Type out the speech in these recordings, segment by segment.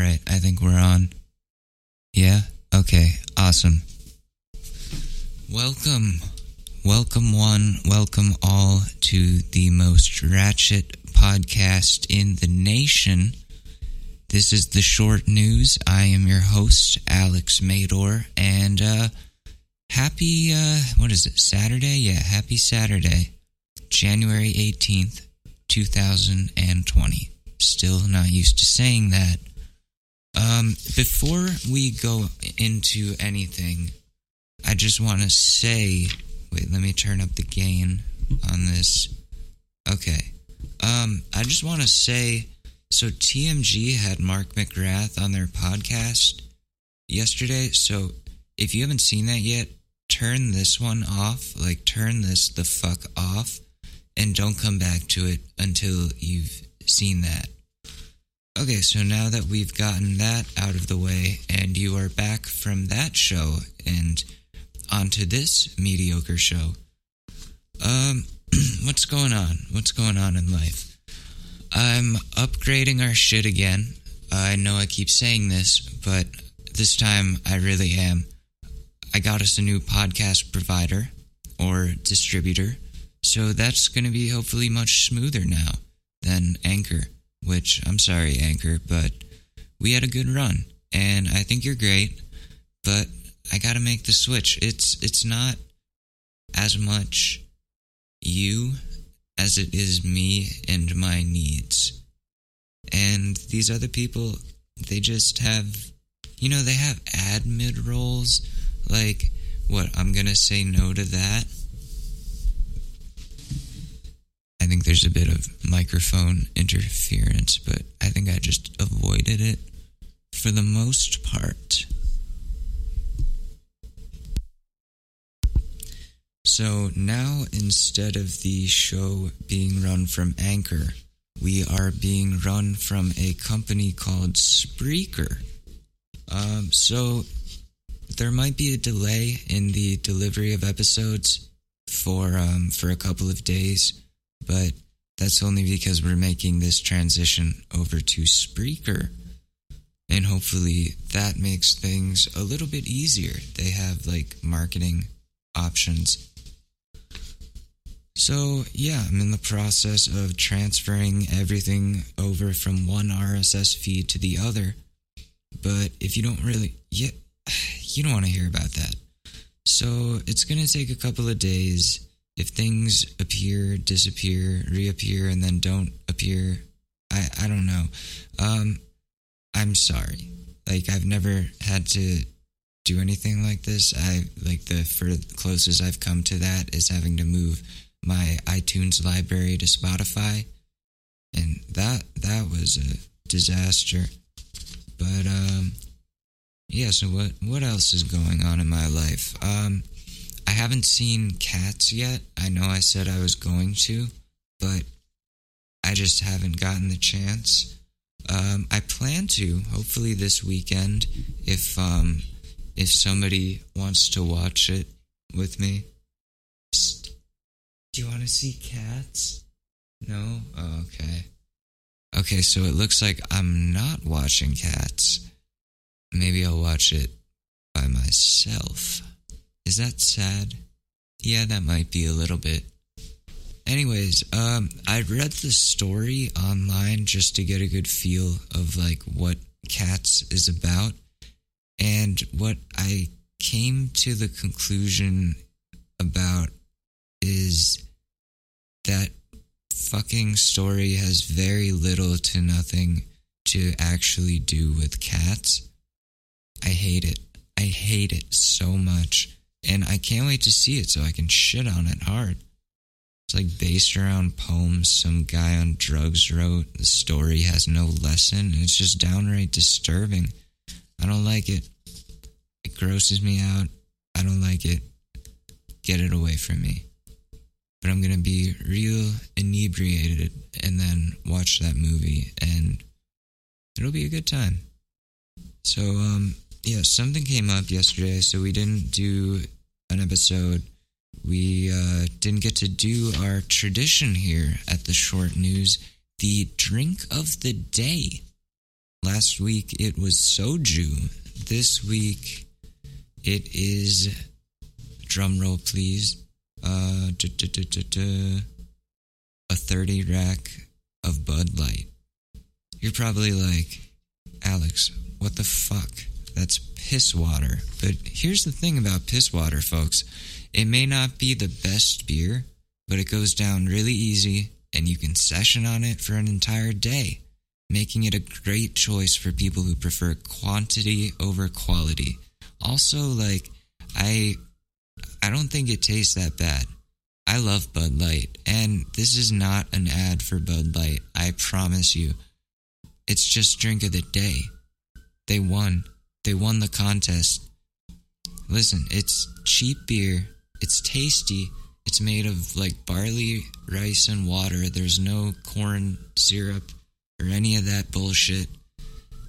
right, I think we're on. Yeah? Okay, awesome. Welcome, welcome one, welcome all to the most ratchet podcast in the nation. This is the short news. I am your host, Alex Madore, and uh happy uh what is it, Saturday? Yeah, happy Saturday. January 18th, 2020. Still not used to saying that. Um, before we go into anything, I just want to say, wait, let me turn up the gain on this. Okay. Um, I just want to say, so TMG had Mark McGrath on their podcast yesterday. So if you haven't seen that yet, turn this one off. Like, turn this the fuck off and don't come back to it until you've seen that. Okay, so now that we've gotten that out of the way and you are back from that show and onto this mediocre show, um, what's going on? What's going on in life? I'm upgrading our shit again. I know I keep saying this, but this time I really am. I got us a new podcast provider or distributor, so that's going to be hopefully much smoother now than Anchor which I'm sorry, Anchor, but we had a good run, and I think you're great, but I got to make the switch. It's it's not as much you as it is me and my needs. And these other people, they just have, you know, they have admin roles. Like, what, I'm to say no to that? I think there's a bit of microphone interference, but I think I just avoided it for the most part. So now, instead of the show being run from Anchor, we are being run from a company called Spreaker. Um, so there might be a delay in the delivery of episodes for um, for a couple of days but that's only because we're making this transition over to Spreaker. And hopefully that makes things a little bit easier. They have like marketing options. So, yeah, I'm in the process of transferring everything over from one RSS feed to the other. But if you don't really, yeah, you don't want to hear about that. So, it's going to take a couple of days if things appear, disappear, reappear, and then don't appear, I, I don't know. Um, I'm sorry. Like I've never had to do anything like this. I like the for closest I've come to that is having to move my iTunes library to Spotify, and that that was a disaster. But um, yeah. So what what else is going on in my life? Um, I haven't seen Cats yet. I know I said I was going to, but I just haven't gotten the chance. Um, I plan to, hopefully this weekend, if um, if somebody wants to watch it with me. Psst. Do you want to see Cats? No? Oh, okay. Okay, so it looks like I'm not watching Cats. Maybe I'll watch it by myself. Is that sad? Yeah, that might be a little bit. Anyways, um, I read the story online just to get a good feel of like what Cats is about. And what I came to the conclusion about is that fucking story has very little to nothing to actually do with cats. I hate it. I hate it so much. And I can't wait to see it so I can shit on it hard. It's like based around poems some guy on drugs wrote. The story has no lesson. It's just downright disturbing. I don't like it. It grosses me out. I don't like it. Get it away from me. But I'm to be real inebriated and then watch that movie and it'll be a good time. So, um, yeah, something came up yesterday, so we didn't do an episode. We uh, didn't get to do our tradition here at the short news, the drink of the day. Last week it was soju. This week it is drum roll please. Uh a 30 rack of Bud Light. You're probably like, Alex, what the fuck? That's piss water. But here's the thing about piss water, folks. It may not be the best beer, but it goes down really easy and you can session on it for an entire day, making it a great choice for people who prefer quantity over quality. Also, like, I I don't think it tastes that bad. I love Bud Light, and this is not an ad for Bud Light, I promise you. It's just drink of the day. They won. They won the contest. Listen, it's cheap beer, it's tasty, it's made of like barley, rice, and water. There's no corn syrup or any of that bullshit.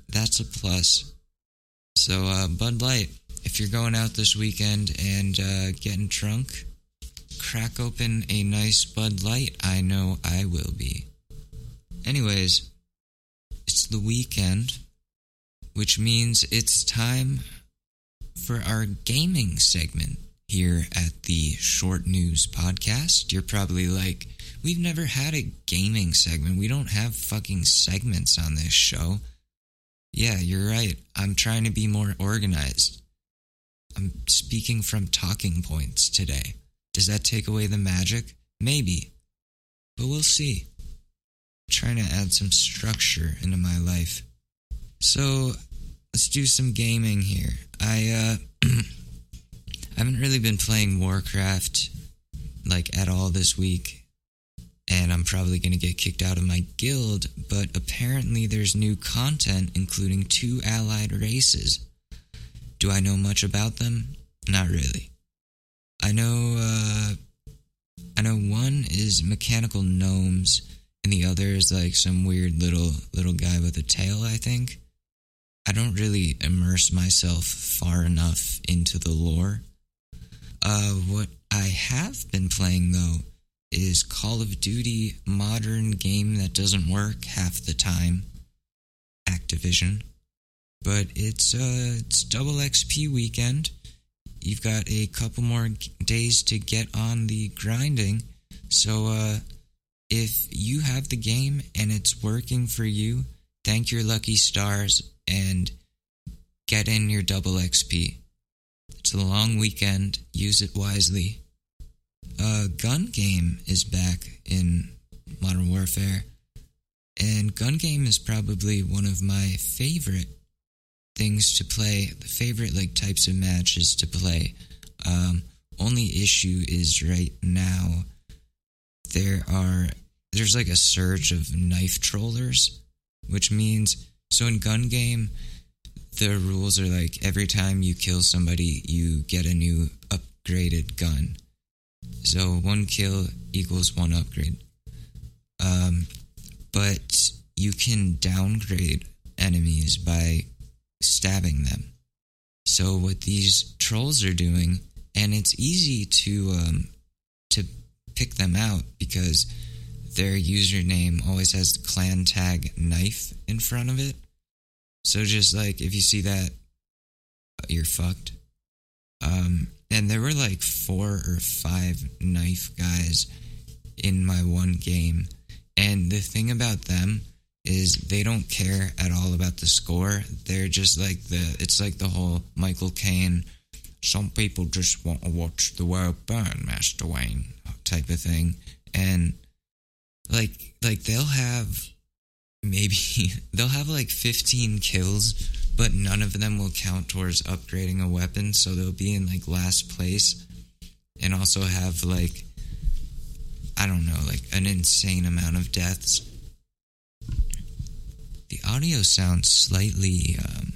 That's a plus. So, uh, Bud Light, if you're going out this weekend and uh, getting drunk, crack open a nice Bud Light. I know I will be. Anyways, it's the weekend, which means it's time for our gaming segment here at the Short News Podcast. You're probably like, we've never had a gaming segment. We don't have fucking segments on this show. Yeah, you're right. I'm trying to be more organized. I'm speaking from talking points today. Does that take away the magic? Maybe. But we'll see. I'm trying to add some structure into my life. So let's do some gaming here. I uh haven't really been playing Warcraft like at all this week. And I'm probably going to get kicked out of my guild, but apparently there's new content including two allied races. Do I know much about them? Not really. I know uh I know one is mechanical gnomes and the other is like some weird little little guy with a tail, I think. I don't really immerse myself far enough into the lore. Uh what I have been playing though is Call of Duty modern game that doesn't work half the time. Activision. But it's uh it's double XP weekend you've got a couple more days to get on the grinding. So, uh, if you have the game and it's working for you, thank your lucky stars and get in your double XP. It's a long weekend. Use it wisely. Uh, Gun Game is back in Modern Warfare, and Gun Game is probably one of my favorite things to play, the favorite like types of matches to play. Um, only issue is right now there are there's like a surge of knife trollers, which means so in gun game the rules are like every time you kill somebody you get a new upgraded gun. So one kill equals one upgrade. Um, but you can downgrade enemies by stabbing them. So what these trolls are doing, and it's easy to um, to pick them out because their username always has clan tag knife in front of it. So just like if you see that, you're fucked. Um, and there were like four or five knife guys in my one game, and the thing about them is they don't care at all about the score. They're just like the it's like the whole Michael Caine some people just want to watch the world burn, Master Wayne type of thing. And like like they'll have maybe they'll have like 15 kills, but none of them will count towards upgrading a weapon, so they'll be in like last place and also have like I don't know, like an insane amount of deaths the audio sounds slightly, um,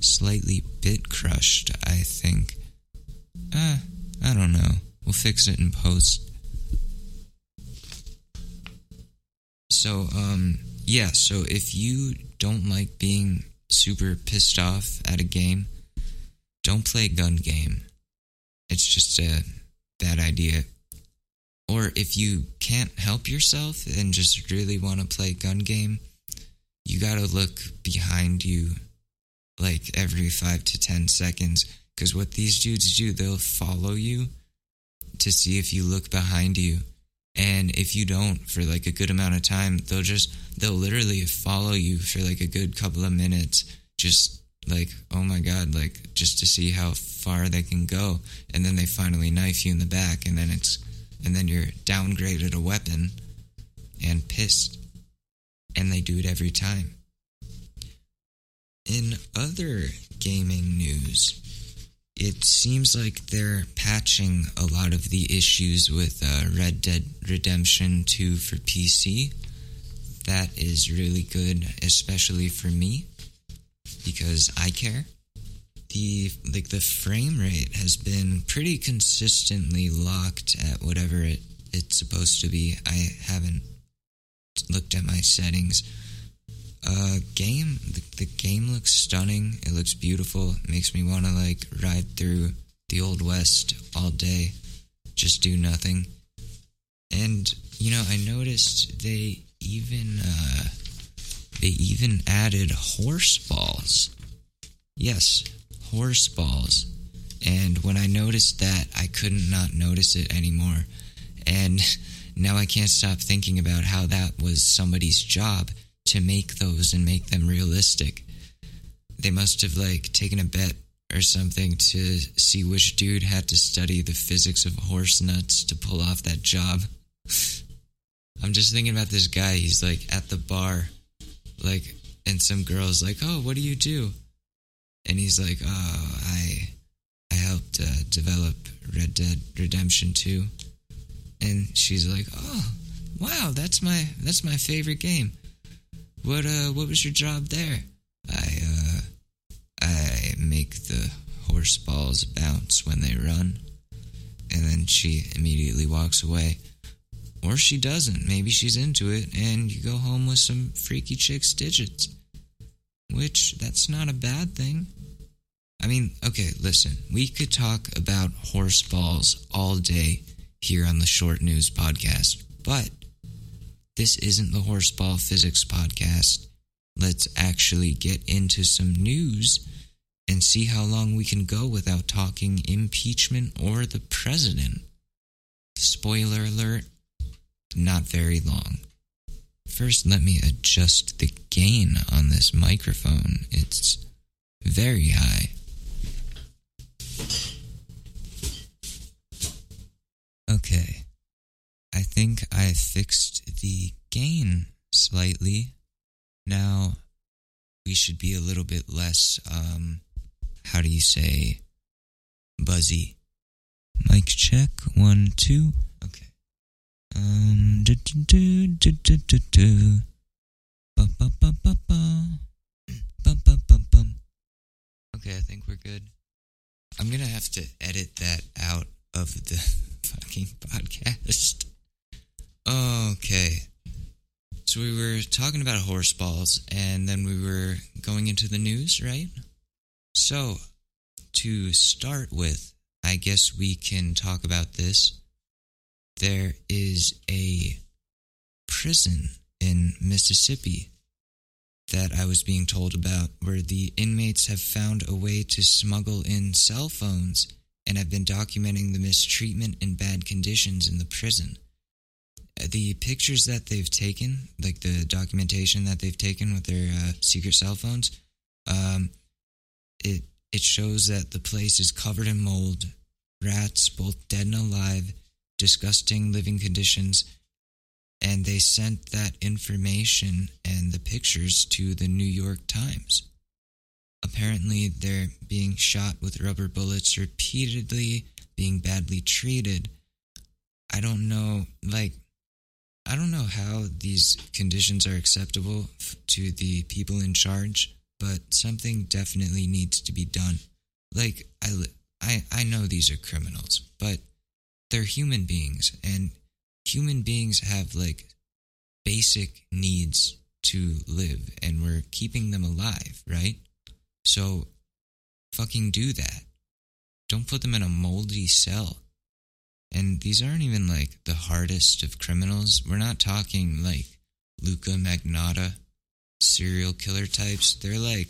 slightly bit crushed, I think. Uh, I don't know. We'll fix it in post. So, um, yeah, so if you don't like being super pissed off at a game, don't play a gun game. It's just a bad idea. Or if you can't help yourself and just really want to play gun game, you gotta look behind you like every five to 10 seconds. Because what these dudes do, they'll follow you to see if you look behind you. And if you don't for like a good amount of time, they'll just, they'll literally follow you for like a good couple of minutes, just like, oh my God, like just to see how far they can go. And then they finally knife you in the back, and then it's, and then you're downgraded a weapon and pissed. And they do it every time. In other gaming news, it seems like they're patching a lot of the issues with uh, Red Dead Redemption 2 for PC. That is really good, especially for me, because I care. The like the frame rate has been pretty consistently locked at whatever it, it's supposed to be. I haven't looked at my settings. Uh, game the, the game looks stunning. It looks beautiful. It makes me want to like ride through the old west all day, just do nothing. And you know, I noticed they even uh, they even added horse balls. Yes, horse balls. And when I noticed that, I couldn't not notice it anymore. And now I can't stop thinking about how that was somebody's job to make those and make them realistic. They must have like taken a bet or something to see which dude had to study the physics of horse nuts to pull off that job. I'm just thinking about this guy. He's like at the bar, like, and some girl's like, "Oh, what do you do?" And he's like, "Oh, I, I helped uh, develop Red Dead Redemption 2." And she's like, "Oh, wow, that's my that's my favorite game. What uh, what was your job there?" I uh, I make the horse balls bounce when they run. And then she immediately walks away. Or she doesn't. Maybe she's into it, and you go home with some freaky chick's digits. Which, that's not a bad thing. I mean, okay, listen, we could talk about horse balls all day here on the Short News podcast, but this isn't the Horseball Physics podcast. Let's actually get into some news and see how long we can go without talking impeachment or the president. Spoiler alert, not very long. First, let me adjust the gain on this microphone. It's very high. Okay. I think I fixed the gain slightly. Now, we should be a little bit less, um, how do you say, buzzy. Mic check, one, two. Okay. Um, do, do, do, do, do, do. Ba, ba, ba, ba, ba. Okay, I think we're good. I'm gonna have to edit that out of the fucking podcast. Okay. So we were talking about horse balls, and then we were going into the news, right? So, to start with, I guess we can talk about this. There is a prison in Mississippi that I was being told about where the inmates have found a way to smuggle in cell phones and have been documenting the mistreatment and bad conditions in the prison. The pictures that they've taken, like the documentation that they've taken with their uh, secret cell phones, um, it it shows that the place is covered in mold, rats, both dead and alive, disgusting living conditions, and they sent that information and the pictures to the New York Times. Apparently, they're being shot with rubber bullets repeatedly, being badly treated. I don't know, like, I don't know how these conditions are acceptable to the people in charge, but something definitely needs to be done. Like, I, I, I know these are criminals, but they're human beings, and human beings have, like, basic needs to live, and we're keeping them alive, right? So, fucking do that. Don't put them in a moldy cell. And these aren't even like the hardest of criminals. We're not talking like Luka Magnotta. serial killer types, they're like,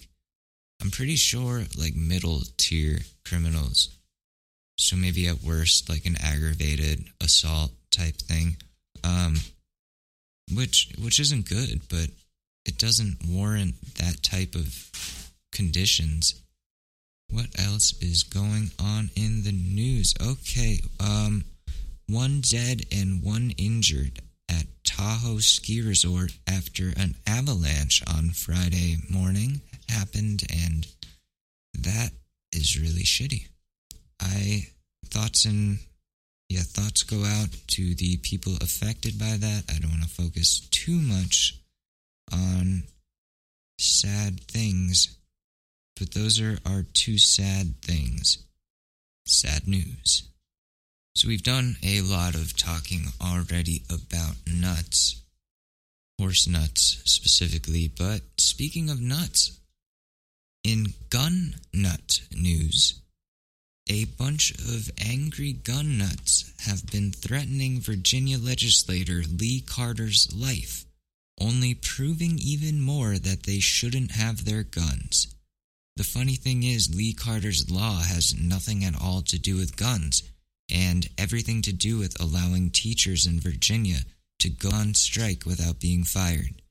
I'm pretty sure, like middle tier criminals. So maybe at worst, like an aggravated assault type thing. Um, which which isn't good, but it doesn't warrant that type of conditions. What else is going on in the news? Okay, um, one dead and one injured at Tahoe Ski Resort after an avalanche on Friday morning happened, and that is really shitty. I thoughts and yeah, thoughts go out to the people affected by that. I don't want to focus too much on sad things, but those are our two sad things. Sad news. So we've done a lot of talking already about nuts, horse nuts specifically, but speaking of nuts, in gun nut news, a bunch of angry gun nuts have been threatening Virginia legislator Lee Carter's life, only proving even more that they shouldn't have their guns. The funny thing is, Lee Carter's law has nothing at all to do with guns and everything to do with allowing teachers in Virginia to go on strike without being fired.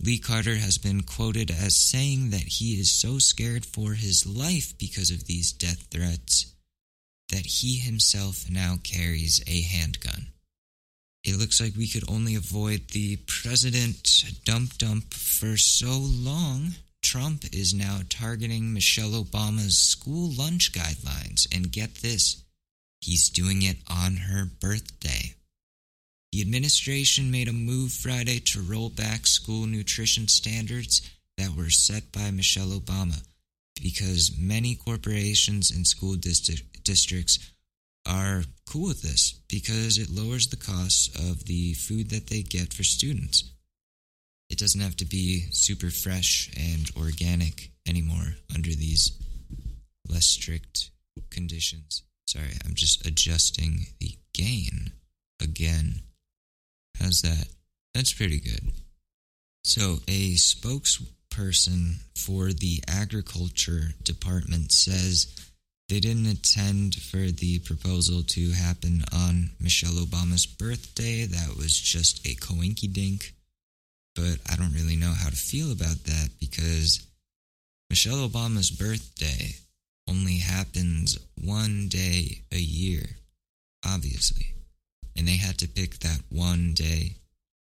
Lee Carter has been quoted as saying that he is so scared for his life because of these death threats that he himself now carries a handgun. It looks like we could only avoid the president dump dump for so long. Trump is now targeting Michelle Obama's school lunch guidelines, and get this, he's doing it on her birthday. The administration made a move Friday to roll back school nutrition standards that were set by Michelle Obama because many corporations and school district, districts are cool with this because it lowers the cost of the food that they get for students. It doesn't have to be super fresh and organic anymore under these less strict conditions. Sorry, I'm just adjusting the gain again. How's that? That's pretty good. So, a spokesperson for the agriculture department says they didn't attend for the proposal to happen on Michelle Obama's birthday. That was just a coinky dink. But I don't really know how to feel about that because Michelle Obama's birthday only happens one day a year, obviously and they had to pick that one day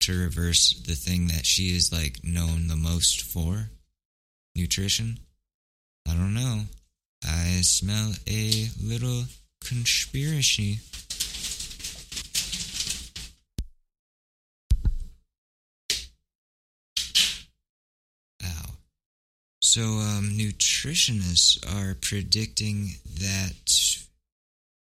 to reverse the thing that she is like known the most for nutrition. I don't know. I smell a little conspiracy. So, um, nutritionists are predicting that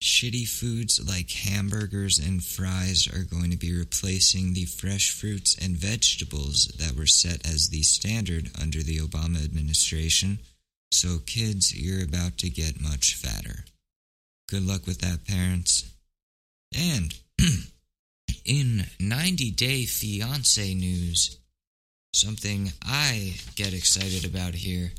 Shitty foods like hamburgers and fries are going to be replacing the fresh fruits and vegetables that were set as the standard under the Obama administration. So, kids, you're about to get much fatter. Good luck with that, parents. And in 90 Day Fiance news, something I get excited about here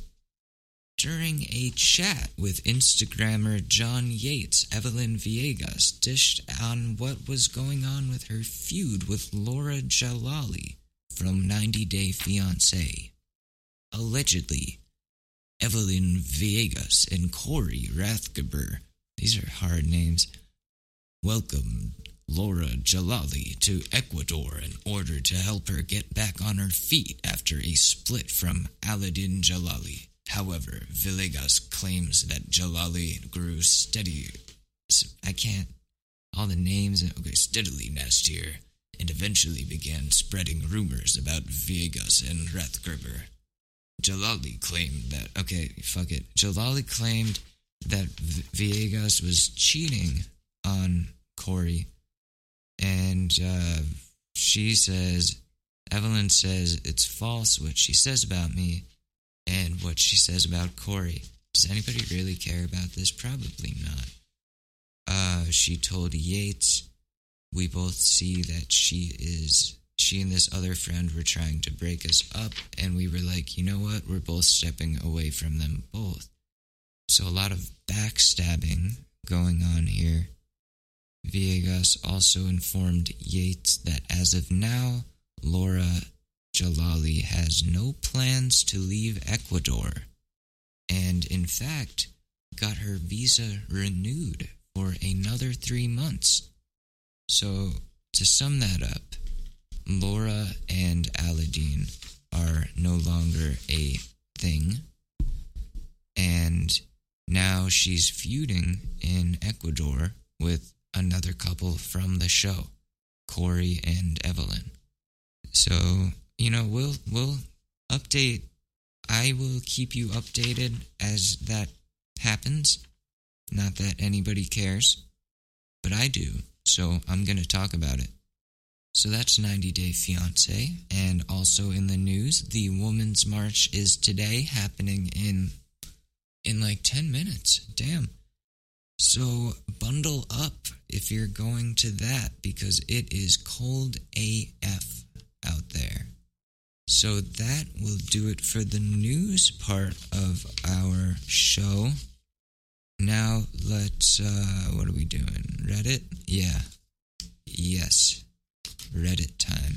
during a chat with Instagrammer John Yates, Evelyn Viegas dished on what was going on with her feud with Laura Jallali from 90 Day Fiancé. Allegedly, Evelyn Viegas and Corey Rathgeber, these are hard names, welcomed Laura Jallali to Ecuador in order to help her get back on her feet after a split from Aladin Jallali. However, Villegas claims that Jallali grew steady. I can't. All the names, okay, steadily nastier, and eventually began spreading rumors about Villegas and Rathgeber. Jallali claimed that, okay, fuck it. Jallali claimed that Villegas was cheating on Corey, and uh, she says, Evelyn says it's false what she says about me and what she says about Corey. Does anybody really care about this? Probably not. Uh, she told Yates, We both see that she is she and this other friend were trying to break us up, and we were like, you know what? We're both stepping away from them both. So a lot of backstabbing going on here. Viegas also informed Yates that as of now, Laura Jallali has no plans to leave Ecuador, and in fact, got her visa renewed for another three months. So, to sum that up, Laura and Aladin are no longer a thing, and now she's feuding in Ecuador with another couple from the show, Corey and Evelyn. So, you know, we'll we'll update I will keep you updated as that happens. Not that anybody cares, but I do. So I'm going to talk about it. So that's 90 Day Fiance. And also in the news, the Women's March is today happening in in like 10 minutes. Damn. So bundle up if you're going to that because it is cold AF out there. So that will do it for the news part of our show. Now let's uh what are we doing? Reddit? Yeah. Yes. Reddit time.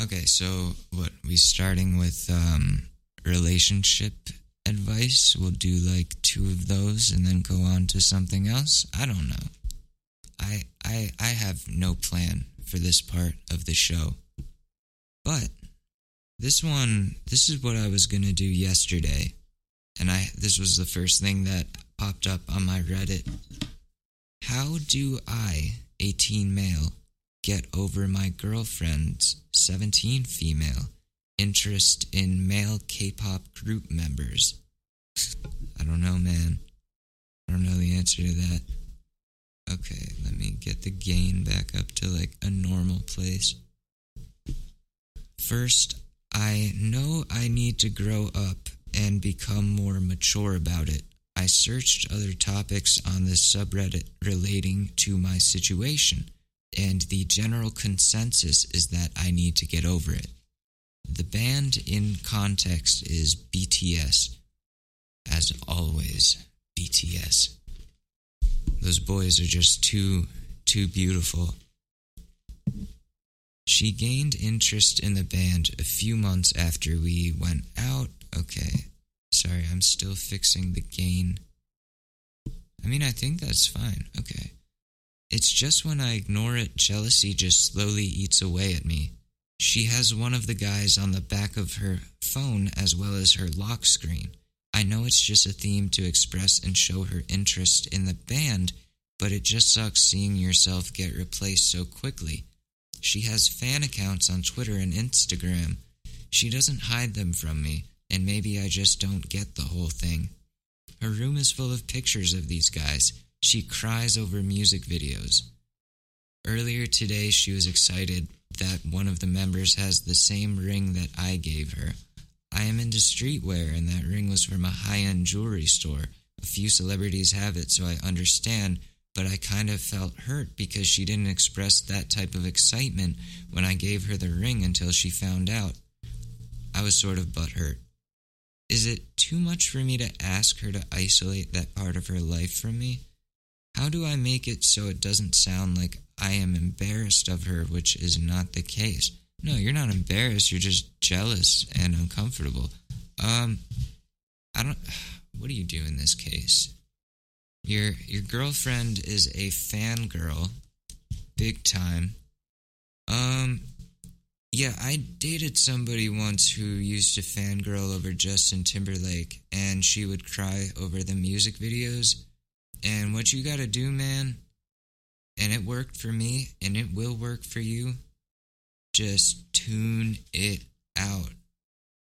Okay, so what we starting with um relationship advice? We'll do like two of those and then go on to something else. I don't know. I I I have no plan for this part of the show. But this one this is what I was going to do yesterday. And I this was the first thing that popped up on my Reddit. How do I, 18 male, get over my girlfriend's 17 female interest in male K-pop group members? I don't know, man. I don't know the answer to that. Okay, let me get the gain back up to like a normal place. First, I know I need to grow up and become more mature about it. I searched other topics on this subreddit relating to my situation, and the general consensus is that I need to get over it. The band in context is BTS. As always, BTS. Those boys are just too, too beautiful. She gained interest in the band a few months after we went out. Okay, sorry, I'm still fixing the gain. I mean, I think that's fine. Okay. It's just when I ignore it, jealousy just slowly eats away at me. She has one of the guys on the back of her phone as well as her lock screen. I know it's just a theme to express and show her interest in the band, but it just sucks seeing yourself get replaced so quickly. She has fan accounts on Twitter and Instagram. She doesn't hide them from me, and maybe I just don't get the whole thing. Her room is full of pictures of these guys. She cries over music videos. Earlier today, she was excited that one of the members has the same ring that I gave her. I am into streetwear, and that ring was from a high end jewelry store. A few celebrities have it, so I understand, but I kind of felt hurt because she didn't express that type of excitement when I gave her the ring until she found out. I was sort of butthurt. Is it too much for me to ask her to isolate that part of her life from me? How do I make it so it doesn't sound like I am embarrassed of her, which is not the case? No, you're not embarrassed, you're just jealous and uncomfortable. Um I don't what do you do in this case? Your your girlfriend is a fangirl, big time. Um yeah, I dated somebody once who used to fangirl over Justin Timberlake and she would cry over the music videos. And what you gotta do, man, and it worked for me and it will work for you, just tune it out.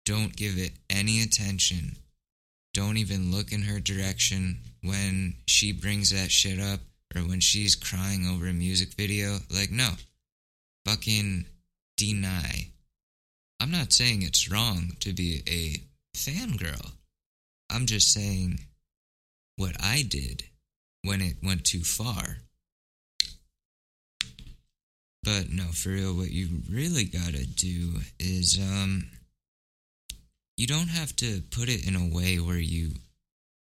Don't give it any attention. Don't even look in her direction when she brings that shit up or when she's crying over a music video. Like, no. Fucking deny. I'm not saying it's wrong to be a fangirl. I'm just saying what I did when it went too far. But no, for real, what you really gotta do is um you don't have to put it in a way where you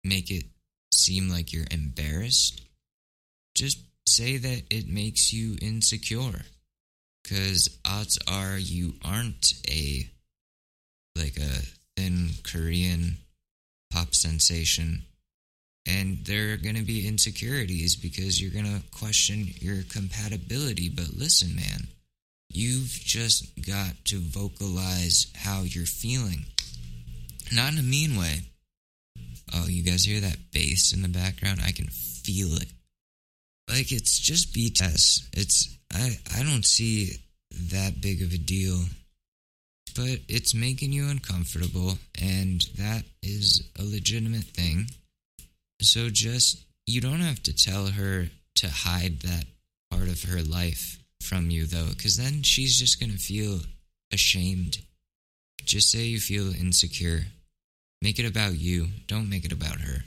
make it seem like you're embarrassed. Just say that it makes you insecure. Cause odds are you aren't a like a thin Korean pop sensation. And there are going to be insecurities because you're going to question your compatibility. But listen, man, you've just got to vocalize how you're feeling. Not in a mean way. Oh, you guys hear that bass in the background? I can feel it. Like it's just BTS. It's I I don't see that big of a deal. But it's making you uncomfortable and that is a legitimate thing. So just you don't have to tell her to hide that part of her life from you though cuz then she's just going to feel ashamed. Just say you feel insecure Make it about you. Don't make it about her.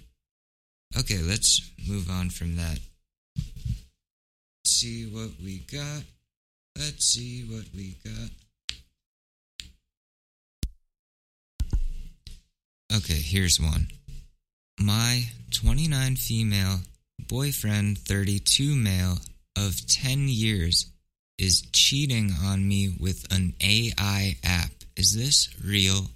Okay, let's move on from that. Let's see what we got. Let's see what we got. Okay, here's one. My 29 female boyfriend, 32 male of 10 years, is cheating on me with an AI app. Is this real?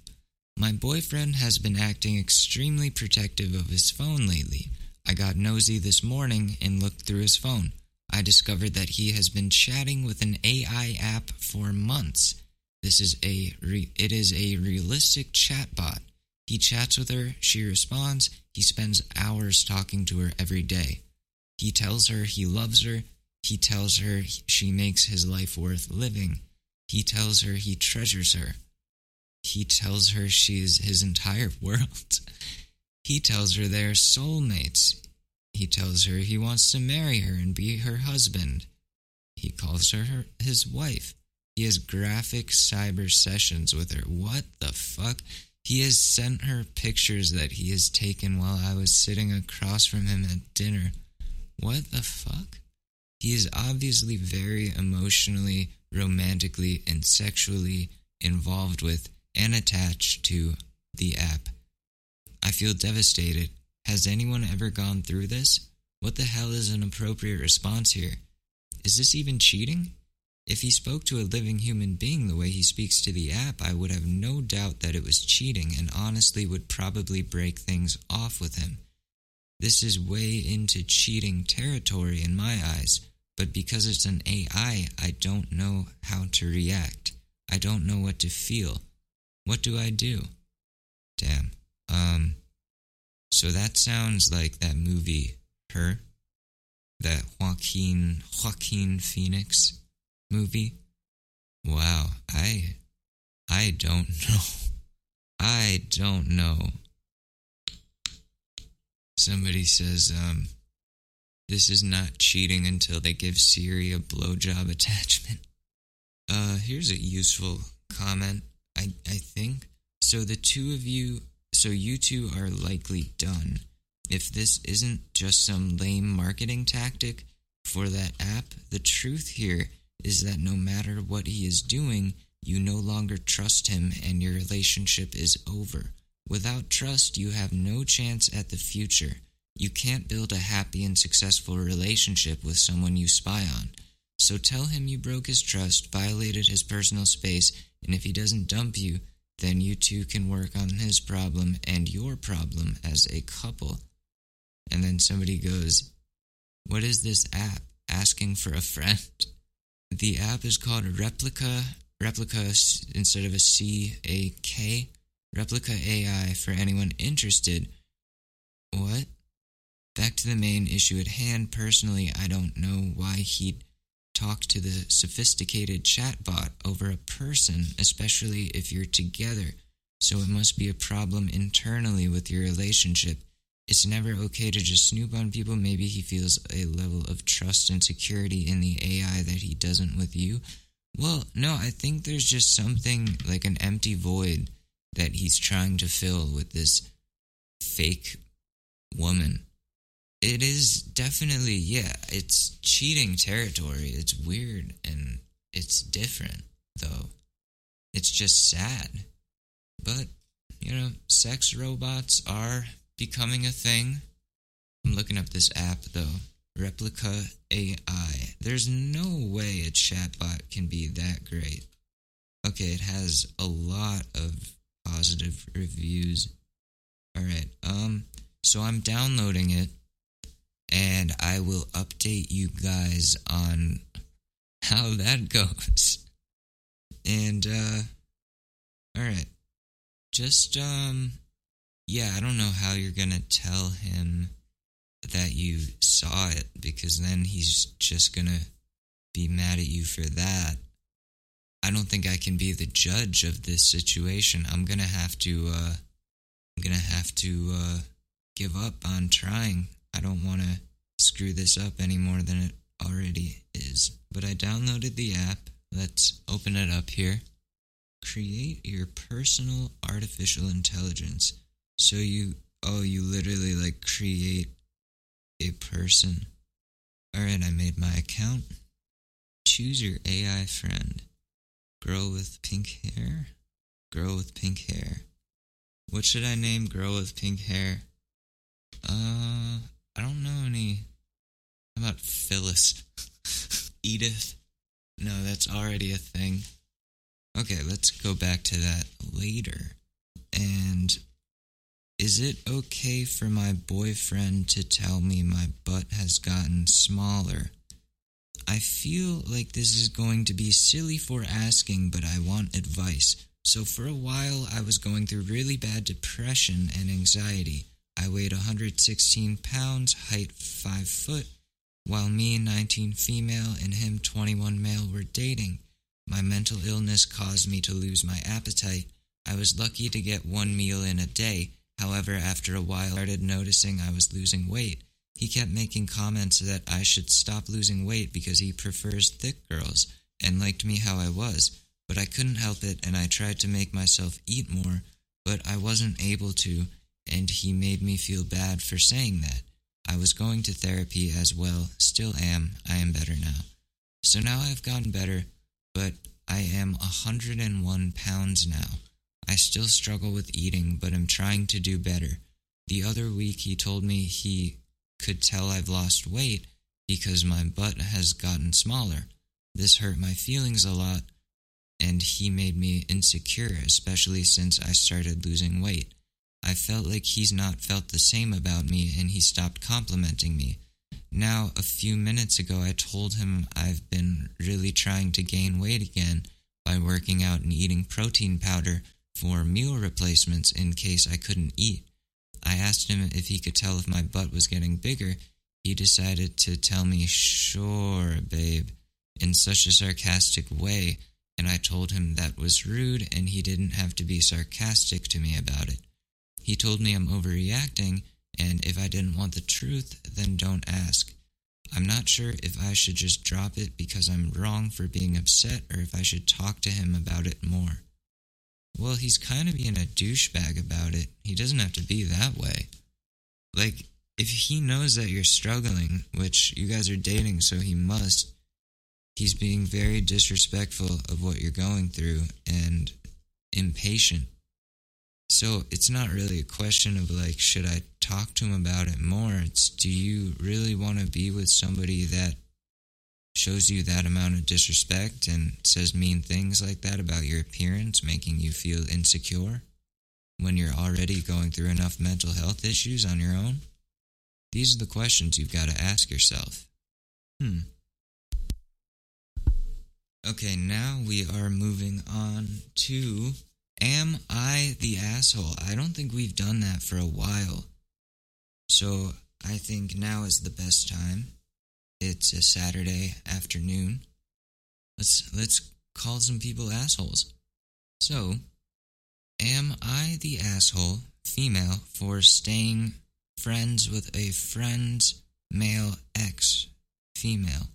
My boyfriend has been acting extremely protective of his phone lately. I got nosy this morning and looked through his phone. I discovered that he has been chatting with an AI app for months. This is a re- it is a realistic chatbot. He chats with her, she responds, he spends hours talking to her every day. He tells her he loves her, he tells her she makes his life worth living. He tells her he treasures her. He tells her she is his entire world. He tells her they're soulmates. He tells her he wants to marry her and be her husband. He calls her, her his wife. He has graphic cyber sessions with her. What the fuck? He has sent her pictures that he has taken while I was sitting across from him at dinner. What the fuck? He is obviously very emotionally, romantically, and sexually involved with and attached to the app. I feel devastated. Has anyone ever gone through this? What the hell is an appropriate response here? Is this even cheating? If he spoke to a living human being the way he speaks to the app, I would have no doubt that it was cheating and honestly would probably break things off with him. This is way into cheating territory in my eyes, but because it's an AI, I don't know how to react. I don't know what to feel. What do I do? Damn. Um, so that sounds like that movie, Her, that Joaquin Joaquin Phoenix movie. Wow, I I don't know. I don't know. Somebody says, um, this is not cheating until they give Siri a blowjob attachment. Uh, here's a useful comment. I, I think. So the two of you, so you two are likely done. If this isn't just some lame marketing tactic for that app, the truth here is that no matter what he is doing, you no longer trust him and your relationship is over. Without trust, you have no chance at the future. You can't build a happy and successful relationship with someone you spy on. So tell him you broke his trust, violated his personal space, and if he doesn't dump you, then you two can work on his problem and your problem as a couple. And then somebody goes, What is this app? Asking for a friend. The app is called Replica, Replika instead of a C, a K, Replica AI for anyone interested. What? Back to the main issue at hand. Personally, I don't know why he'd talk to the sophisticated chatbot over a person, especially if you're together. So it must be a problem internally with your relationship. It's never okay to just snoop on people. Maybe he feels a level of trust and security in the AI that he doesn't with you. Well, no, I think there's just something like an empty void that he's trying to fill with this fake woman. it is definitely yeah. It's cheating territory. It's weird and it's different though. It's just sad. But you know, sex robots are becoming a thing. I'm looking up this app though. Replika AI. There's no way a chatbot can be that great. Okay, it has a lot of positive reviews. All right. Um so I'm downloading it and I will update you guys on how that goes. And uh all right. Just um yeah, I don't know how you're going to tell him that you saw it because then he's just going to be mad at you for that. I don't think I can be the judge of this situation. I'm going to have to uh I'm going to have to uh give up on trying. I don't want to screw this up any more than it already is. But I downloaded the app. Let's open it up here. Create your personal artificial intelligence. So you, oh, you literally like create a person. All right, I made my account. Choose your AI friend. Girl with pink hair. Girl with pink hair. What should I name girl with pink hair? Uh, I don't know any. How about Phyllis? Edith? No, that's already a thing. Okay, let's go back to that later. And is it okay for my boyfriend to tell me my butt has gotten smaller? I feel like this is going to be silly for asking, but I want advice. So, for a while, I was going through really bad depression and anxiety. I weighed 116 pounds, height 5 foot, while me, 19 female, and him, 21 male, were dating. My mental illness caused me to lose my appetite. I was lucky to get one meal in a day. However, after a while, I started noticing I was losing weight. He kept making comments that I should stop losing weight because he prefers thick girls and liked me how I was. But I couldn't help it, and I tried to make myself eat more, but I wasn't able to and he made me feel bad for saying that. I was going to therapy as well, still am. I am better now. So now I've gotten better, but I am 101 pounds now. I still struggle with eating, but am trying to do better. The other week he told me he could tell I've lost weight because my butt has gotten smaller. This hurt my feelings a lot, and he made me insecure, especially since I started losing weight. I felt like he's not felt the same about me and he stopped complimenting me. Now, a few minutes ago, I told him I've been really trying to gain weight again by working out and eating protein powder for meal replacements in case I couldn't eat. I asked him if he could tell if my butt was getting bigger. He decided to tell me, sure, babe, in such a sarcastic way, and I told him that was rude and he didn't have to be sarcastic to me about it. He told me I'm overreacting, and if I didn't want the truth, then don't ask. I'm not sure if I should just drop it because I'm wrong for being upset or if I should talk to him about it more. Well, he's kind of being a douchebag about it. He doesn't have to be that way. Like, if he knows that you're struggling, which you guys are dating, so he must, he's being very disrespectful of what you're going through and impatient. So it's not really a question of like, should I talk to him about it more? It's do you really want to be with somebody that shows you that amount of disrespect and says mean things like that about your appearance, making you feel insecure when you're already going through enough mental health issues on your own? These are the questions you've got to ask yourself. Hmm. Okay, now we are moving on to Am I the asshole? I don't think we've done that for a while. So I think now is the best time. It's a Saturday afternoon. Let's let's call some people assholes. So, am I the asshole female for staying friends with a friend's male ex female?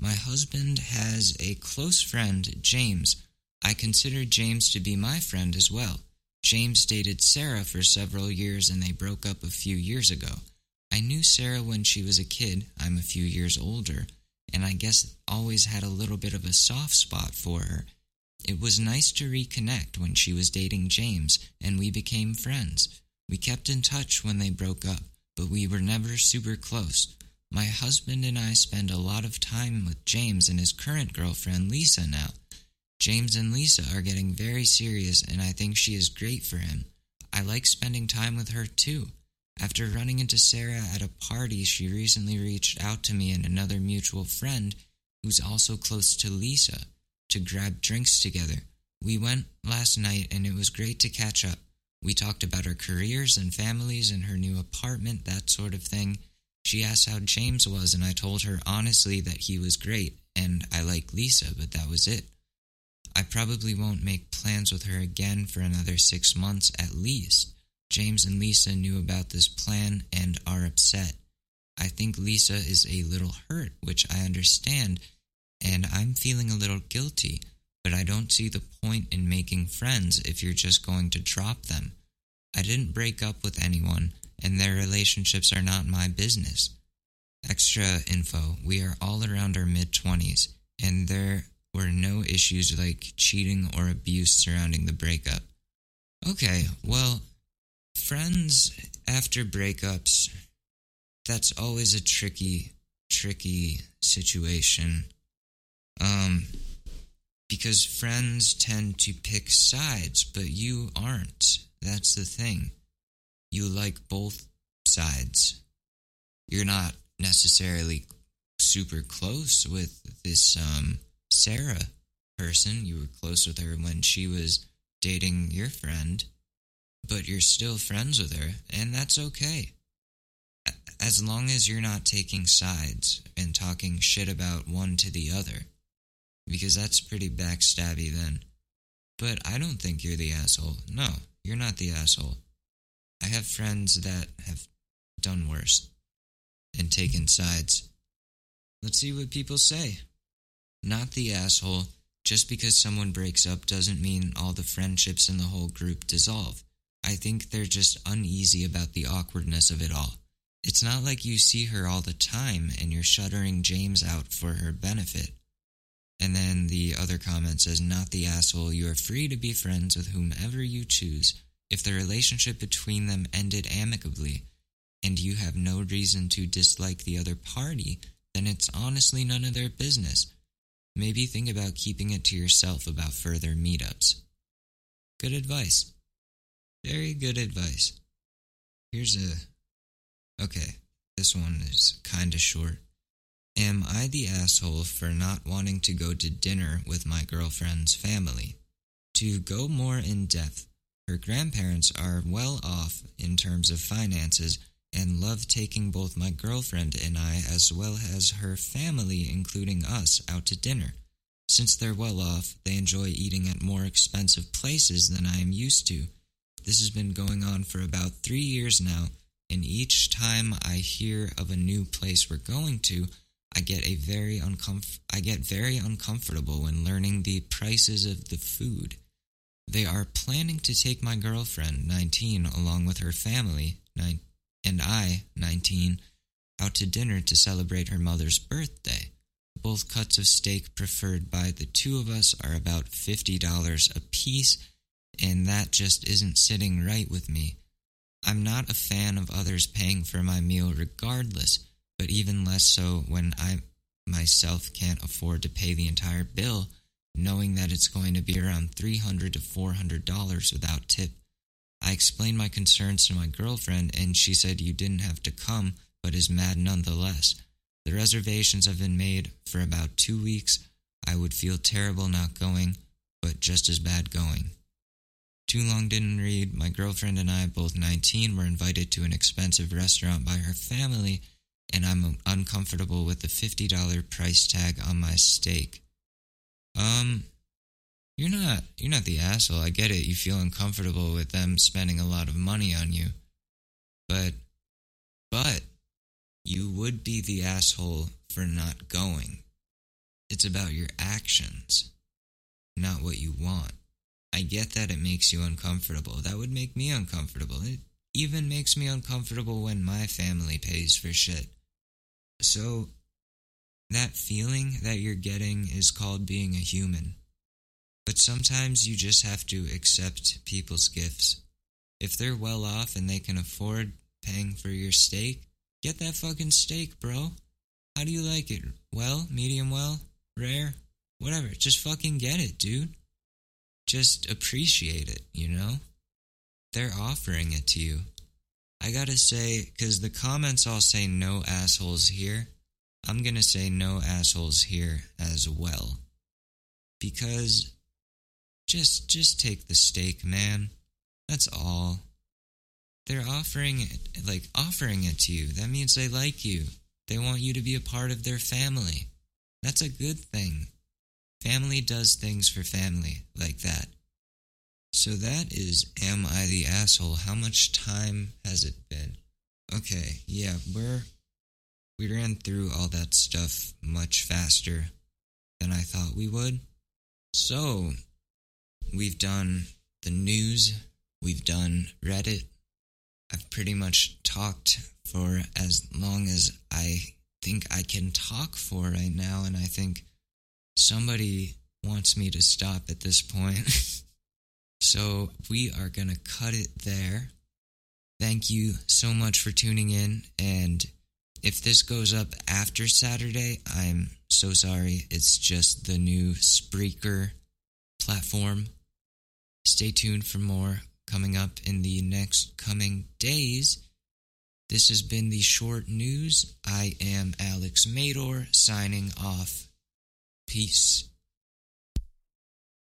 My husband has a close friend, James, I consider James to be my friend as well. James dated Sarah for several years and they broke up a few years ago. I knew Sarah when she was a kid. I'm a few years older, and I guess always had a little bit of a soft spot for her. It was nice to reconnect when she was dating James, and we became friends. We kept in touch when they broke up, but we were never super close. My husband and I spend a lot of time with James and his current girlfriend, Lisa, now. James and Lisa are getting very serious, and I think she is great for him. I like spending time with her too. After running into Sarah at a party, she recently reached out to me and another mutual friend who's also close to Lisa to grab drinks together. We went last night and it was great to catch up. We talked about our careers and families and her new apartment, that sort of thing. She asked how James was, and I told her honestly that he was great and I like Lisa, but that was it. I probably won't make plans with her again for another six months at least. James and Lisa knew about this plan and are upset. I think Lisa is a little hurt, which I understand, and I'm feeling a little guilty, but I don't see the point in making friends if you're just going to drop them. I didn't break up with anyone, and their relationships are not my business. Extra info we are all around our mid 20s, and there were no issues like cheating or abuse surrounding the breakup. Okay, well, friends after breakups, that's always a tricky, tricky situation. Um, because friends tend to pick sides, but you aren't. That's the thing. You like both sides. You're not necessarily super close with this um, Sarah person. You were close with her when she was dating your friend, but you're still friends with her, and that's okay. As long as you're not taking sides and talking shit about one to the other because that's pretty backstabby then. But I don't think you're the asshole. No, you're not the asshole. I have friends that have done worse and taken sides. Let's see what people say. Not the asshole. Just because someone breaks up doesn't mean all the friendships in the whole group dissolve. I think they're just uneasy about the awkwardness of it all. It's not like you see her all the time and you're shuttering James out for her benefit. And then the other comment says, Not the asshole. You are free to be friends with whomever you choose. If the relationship between them ended amicably and you have no reason to dislike the other party, then it's honestly none of their business. Maybe think about keeping it to yourself about further meetups. Good advice. Very good advice. Here's a. Okay, this one is kind of short. Am I the asshole for not wanting to go to dinner with my girlfriend's family? To go more in depth, her grandparents are well off in terms of finances and love taking both my girlfriend and I, as well as her family, including us, out to dinner. Since they're well off, they enjoy eating at more expensive places than I am used to. This has been going on for about three years now, and each time I hear of a new place we're going to, I get a very uncomf- I get very uncomfortable when learning the prices of the food. They are planning to take my girlfriend, 19, along with her family, nine, and I, 19, out to dinner to celebrate her mother's birthday. Both cuts of steak preferred by the two of us are about $50 a piece, and that just isn't sitting right with me. I'm not a fan of others paying for my meal regardless, but even less so when I myself can't afford to pay the entire bill, knowing that it's going to be around $300 to $400 without tip. I explained my concerns to my girlfriend, and she said you didn't have to come, but is mad nonetheless. The reservations have been made for about two weeks. I would feel terrible not going, but just as bad going. Too long didn't read. My girlfriend and I, both 19, were invited to an expensive restaurant by her family and I'm uncomfortable with the $50 price tag on my steak. Um, you're not you're not the asshole. I get it. You feel uncomfortable with them spending a lot of money on you. But but you would be the asshole for not going. It's about your actions, not what you want. I get that it makes you uncomfortable. That would make me uncomfortable. It even makes me uncomfortable when my family pays for shit. So, that feeling that you're getting is called being a human. But sometimes you just have to accept people's gifts. If they're well off and they can afford paying for your steak, get that fucking steak, bro. How do you like it? Well, medium well, rare, whatever. Just fucking get it, dude. Just appreciate it, you know? They're offering it to you. I gotta say, because the comments all say no assholes here, I'm gonna say no assholes here as well. Because just just take the steak, man. That's all. They're offering it like offering it to you. That means they like you. They want you to be a part of their family. That's a good thing. Family does things for family like that. So that is Am I the Asshole? How much time has it been? Okay, yeah, we're we ran through all that stuff much faster than I thought we would. So, we've done the news, we've done Reddit. I've pretty much talked for as long as I think I can talk for right now, and I think somebody wants me to stop at this point. so, we are going to cut it there. Thank you so much for tuning in, and if this goes up after Saturday, I'm so sorry. It's just the new Spreaker platform. Stay tuned for more coming up in the next coming days. This has been the short news. I am Alex Madore signing off. Peace.